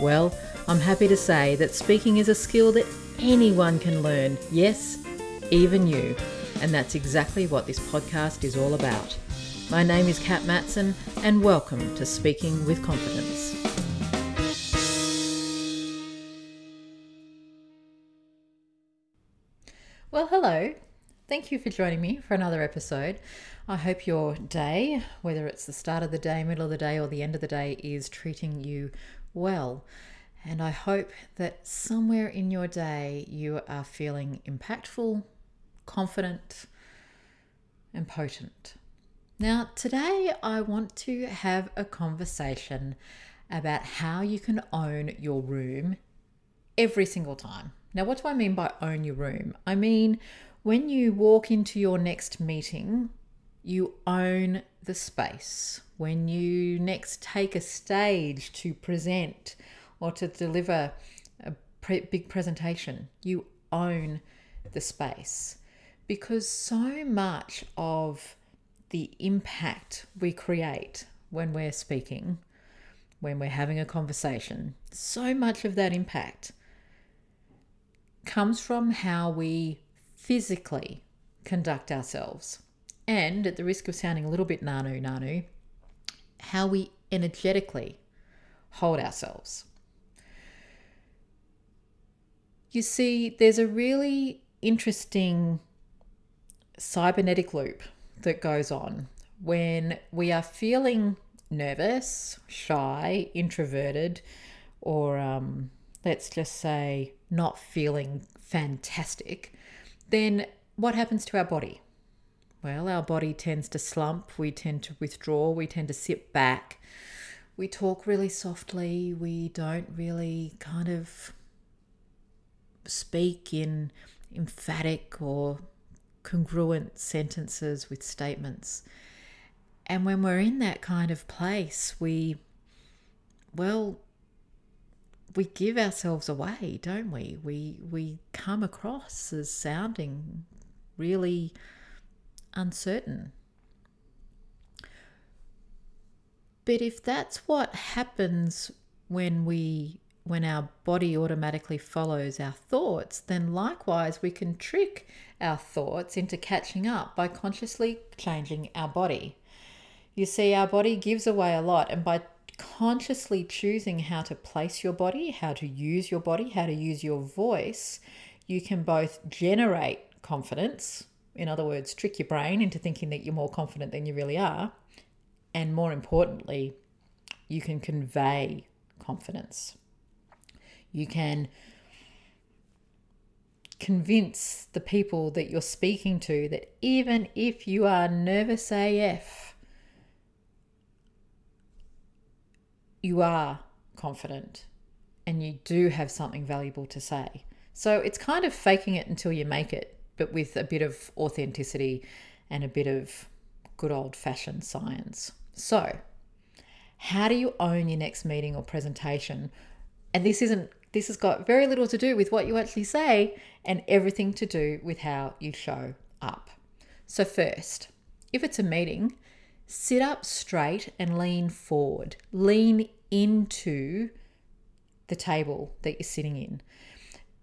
Well, I'm happy to say that speaking is a skill that anyone can learn, yes, even you. And that's exactly what this podcast is all about. My name is Kat Matson, and welcome to Speaking with Confidence. Well, hello. Thank you for joining me for another episode. I hope your day, whether it's the start of the day, middle of the day, or the end of the day, is treating you well. And I hope that somewhere in your day you are feeling impactful, confident, and potent. Now, today I want to have a conversation about how you can own your room every single time. Now, what do I mean by own your room? I mean, when you walk into your next meeting, you own the space. When you next take a stage to present or to deliver a pre- big presentation, you own the space. Because so much of the impact we create when we're speaking, when we're having a conversation, so much of that impact comes from how we physically conduct ourselves. And at the risk of sounding a little bit nanu nanu, how we energetically hold ourselves. You see, there's a really interesting cybernetic loop that goes on when we are feeling nervous, shy, introverted, or um, let's just say not feeling fantastic, then what happens to our body? Well, our body tends to slump, we tend to withdraw, we tend to sit back, we talk really softly, we don't really kind of speak in emphatic or congruent sentences with statements. And when we're in that kind of place, we, well, we give ourselves away, don't we? We we come across as sounding really uncertain. But if that's what happens when we when our body automatically follows our thoughts, then likewise we can trick our thoughts into catching up by consciously changing our body. You see, our body gives away a lot, and by consciously choosing how to place your body, how to use your body, how to use your voice, you can both generate confidence, in other words, trick your brain into thinking that you're more confident than you really are, and more importantly, you can convey confidence. You can convince the people that you're speaking to that even if you are nervous AF, you are confident and you do have something valuable to say. So it's kind of faking it until you make it, but with a bit of authenticity and a bit of good old fashioned science. So, how do you own your next meeting or presentation? And this isn't this has got very little to do with what you actually say and everything to do with how you show up. So, first, if it's a meeting, sit up straight and lean forward. Lean into the table that you're sitting in.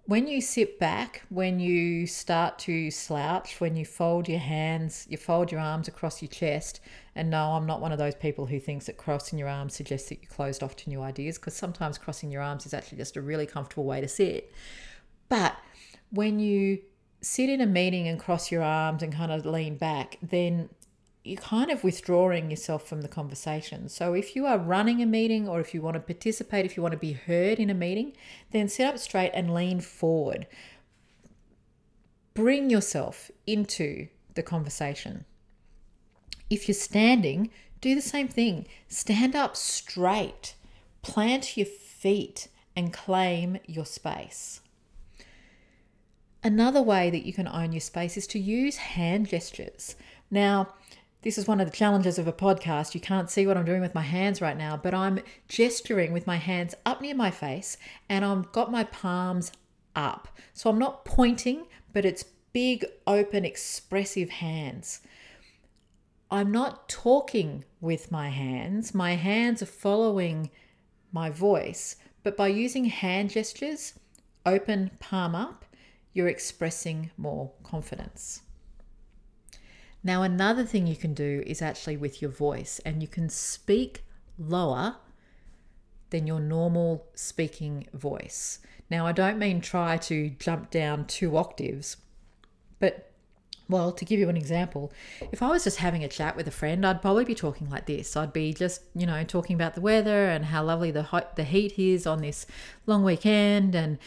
When you sit back, when you start to slouch, when you fold your hands, you fold your arms across your chest, and no, I'm not one of those people who thinks that crossing your arms suggests that you're closed off to new ideas, because sometimes crossing your arms is actually just a really comfortable way to sit. But when you sit in a meeting and cross your arms and kind of lean back, then you're kind of withdrawing yourself from the conversation. So if you are running a meeting or if you want to participate, if you want to be heard in a meeting, then sit up straight and lean forward. Bring yourself into the conversation. If you're standing, do the same thing. Stand up straight, plant your feet, and claim your space. Another way that you can own your space is to use hand gestures. Now, this is one of the challenges of a podcast. You can't see what I'm doing with my hands right now, but I'm gesturing with my hands up near my face and I've got my palms up. So I'm not pointing, but it's big, open, expressive hands. I'm not talking with my hands. My hands are following my voice, but by using hand gestures, open palm up, you're expressing more confidence. Now, another thing you can do is actually with your voice, and you can speak lower than your normal speaking voice. Now, I don't mean try to jump down two octaves, but well, to give you an example, if I was just having a chat with a friend, I'd probably be talking like this. I'd be just, you know, talking about the weather and how lovely the hot, the heat is on this long weekend and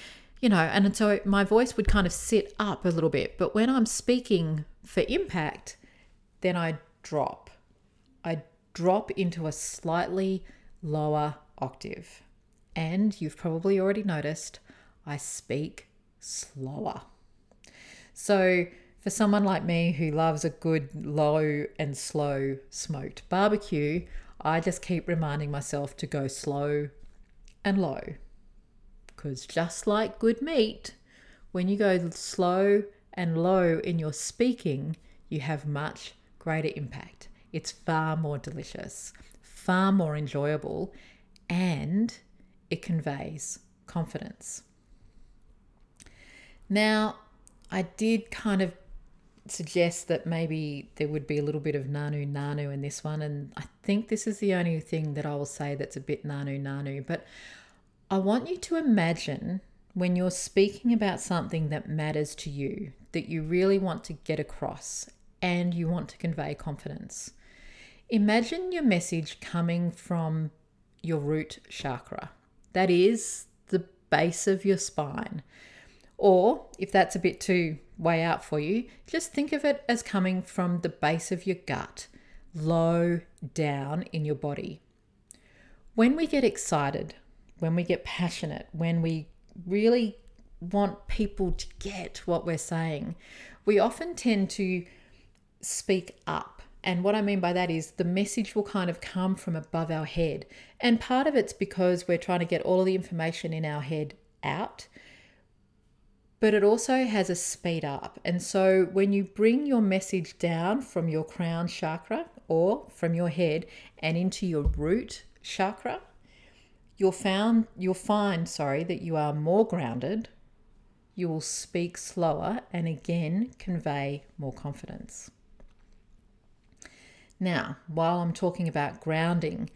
you know, and so my voice would kind of sit up a little bit. But when I'm speaking for impact, then I drop. I drop into a slightly lower octave. And you've probably already noticed I speak slower. So, for someone like me who loves a good low and slow smoked barbecue, I just keep reminding myself to go slow and low. Because just like good meat, when you go slow and low in your speaking, you have much greater impact. It's far more delicious, far more enjoyable, and it conveys confidence. Now, I did kind of suggest that maybe there would be a little bit of nanu nanu in this one, and I think this is the only thing that I will say that's a bit nanu nanu. But I want you to imagine when you're speaking about something that matters to you, that you really want to get across, and you want to convey confidence. Imagine your message coming from your root chakra. That is the base of your spine. Or if that's a bit too way out for you, just think of it as coming from the base of your gut, low down in your body. When we get excited, when we get passionate, when we really want people to get what we're saying, we often tend to speak up. And what I mean by that is the message will kind of come from above our head. And part of it's because we're trying to get all of the information in our head out. But it also has a speed up. And so when you bring your message down from your crown chakra or from your head and into your root chakra, you'll found you'll find, sorry, that you are more grounded. You will speak slower and again convey more confidence. Now, while I'm talking about grounding,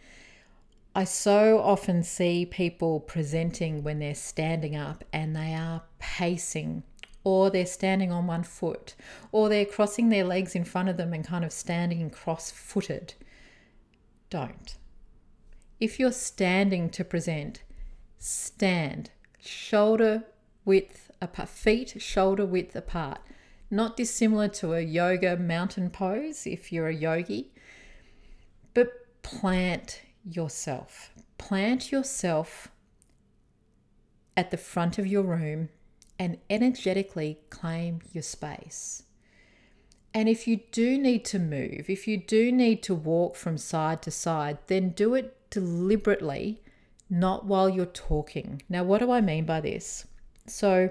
I so often see people presenting when they're standing up and they are pacing, or they're standing on one foot, or they're crossing their legs in front of them and kind of standing cross footed. Don't. If you're standing to present, stand shoulder width apart, feet shoulder width apart. Not dissimilar to a yoga mountain pose if you're a yogi, plant yourself. Plant yourself at the front of your room and energetically claim your space. And if you do need to move, if you do need to walk from side to side, then do it deliberately, not while you're talking. Now, what do I mean by this? So,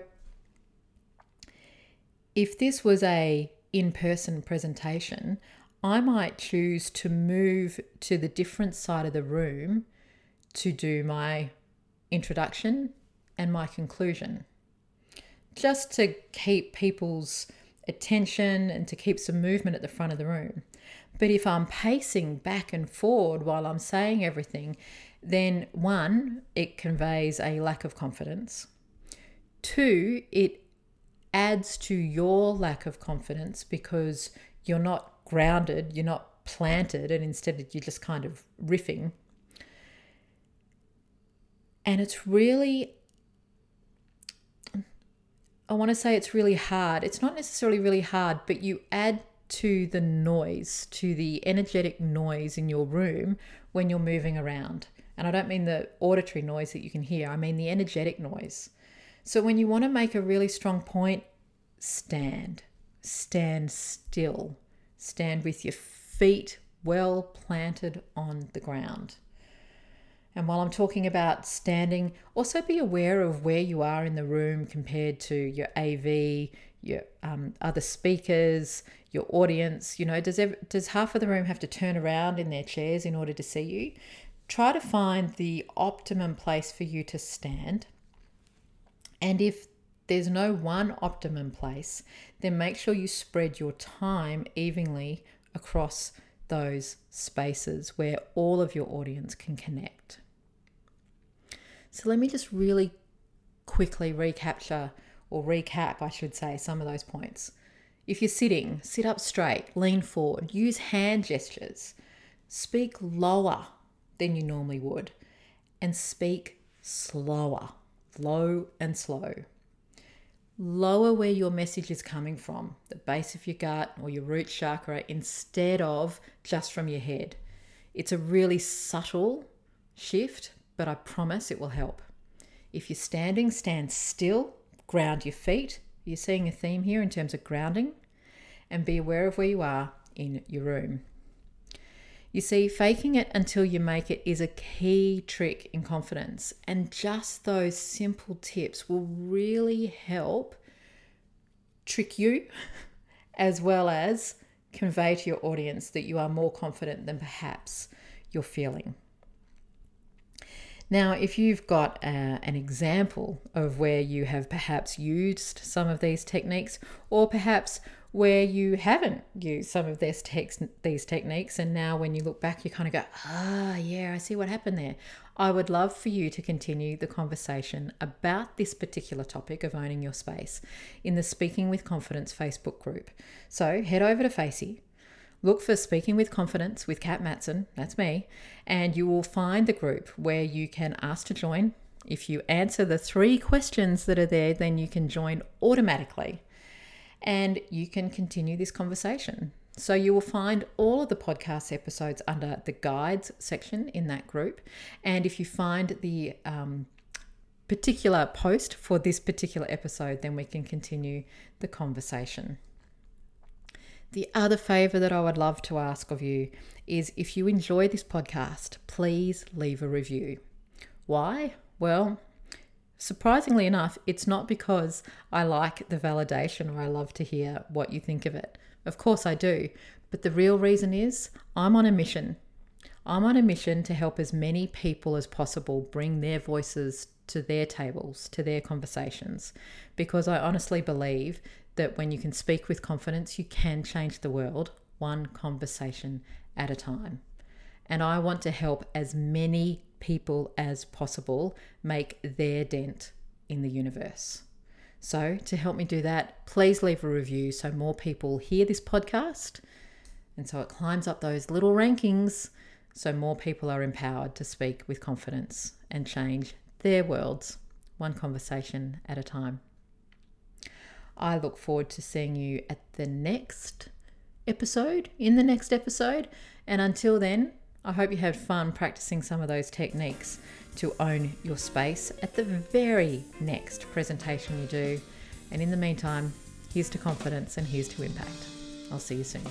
if this was a in-person presentation, I might choose to move to the different side of the room to do my introduction and my conclusion. Just to keep people's attention and to keep some movement at the front of the room. But if I'm pacing back and forward while I'm saying everything, then one, it conveys a lack of confidence. Two, it adds to your lack of confidence because you're not grounded, you're not planted, and instead you're just kind of riffing. And it's really, I want to say it's really hard. It's not necessarily really hard, but you add to the noise, to the energetic noise in your room when you're moving around. And I don't mean the auditory noise that you can hear, I mean the energetic noise. So when you want to make a really strong point stand. Stand still. Stand with your feet well planted on the ground. And while I'm talking about standing, also be aware of where you are in the room compared to your AV, your um, other speakers, your audience. You know, does does half of the room have to turn around in their chairs in order to see you? Try to find the optimum place for you to stand. And if there's no one optimum place, then make sure you spread your time evenly across those spaces where all of your audience can connect. So let me just really quickly recapture or recap, I should say, some of those points. If you're sitting, sit up straight, lean forward, use hand gestures, speak lower than you normally would, and speak slower, low and slow. Lower where your message is coming from, the base of your gut or your root chakra, instead of just from your head. It's a really subtle shift, but I promise it will help. If you're standing, stand still, ground your feet. You're seeing a theme here in terms of grounding, and be aware of where you are in your room. You see, faking it until you make it is a key trick in confidence, and just those simple tips will really help trick you as well as convey to your audience that you are more confident than perhaps you're feeling. Now, if you've got uh, an example of where you have perhaps used some of these techniques, or perhaps where you haven't used some of these, tex- these techniques, and now when you look back, you kind of go, ah, yeah, I see what happened there. I would love for you to continue the conversation about this particular topic of owning your space in the Speaking with Confidence Facebook group. So head over to Facey, Look for Speaking with Confidence with Kat Matson, that's me, and you will find the group where you can ask to join. If you answer the three questions that are there, then you can join automatically and you can continue this conversation. So you will find all of the podcast episodes under the guides section in that group. And if you find the um, particular post for this particular episode, then we can continue the conversation. The other favor that I would love to ask of you is if you enjoy this podcast, please leave a review. Why? Well, surprisingly enough, it's not because I like the validation or I love to hear what you think of it. Of course, I do. But the real reason is I'm on a mission. I'm on a mission to help as many people as possible bring their voices to their tables, to their conversations, because I honestly believe that when you can speak with confidence, you can change the world one conversation at a time. And I want to help as many people as possible make their dent in the universe. So, to help me do that, please leave a review so more people hear this podcast. And so it climbs up those little rankings so more people are empowered to speak with confidence and change their worlds one conversation at a time. I look forward to seeing you at the next episode, in the next episode. And until then, I hope you had fun practicing some of those techniques to own your space at the very next presentation you do. And in the meantime, here's to confidence and here's to impact. I'll see you soon.